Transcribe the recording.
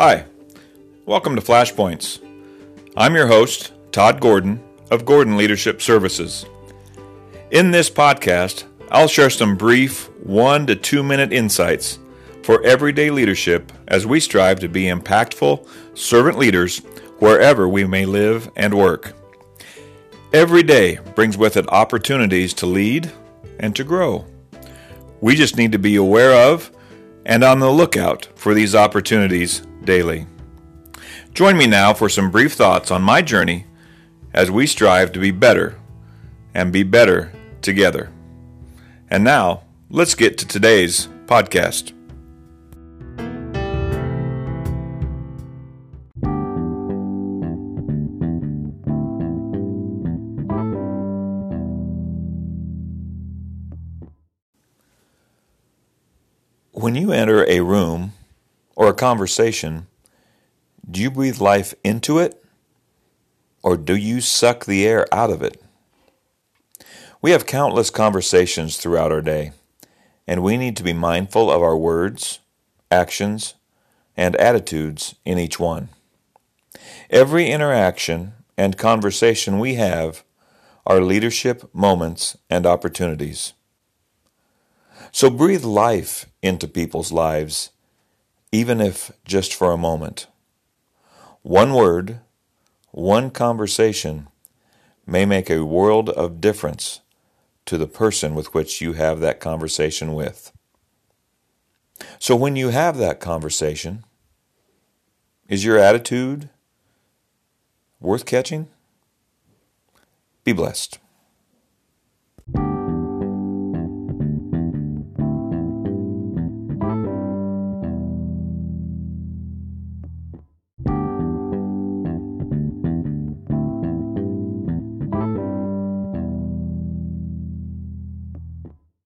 Hi, welcome to Flashpoints. I'm your host, Todd Gordon of Gordon Leadership Services. In this podcast, I'll share some brief one to two minute insights for everyday leadership as we strive to be impactful servant leaders wherever we may live and work. Every day brings with it opportunities to lead and to grow. We just need to be aware of and on the lookout for these opportunities daily. Join me now for some brief thoughts on my journey as we strive to be better and be better together. And now, let's get to today's podcast. When you enter a room or a conversation, do you breathe life into it or do you suck the air out of it? We have countless conversations throughout our day, and we need to be mindful of our words, actions, and attitudes in each one. Every interaction and conversation we have are leadership moments and opportunities. So breathe life into people's lives, even if just for a moment. One word, one conversation may make a world of difference to the person with which you have that conversation with. So when you have that conversation, is your attitude worth catching? Be blessed.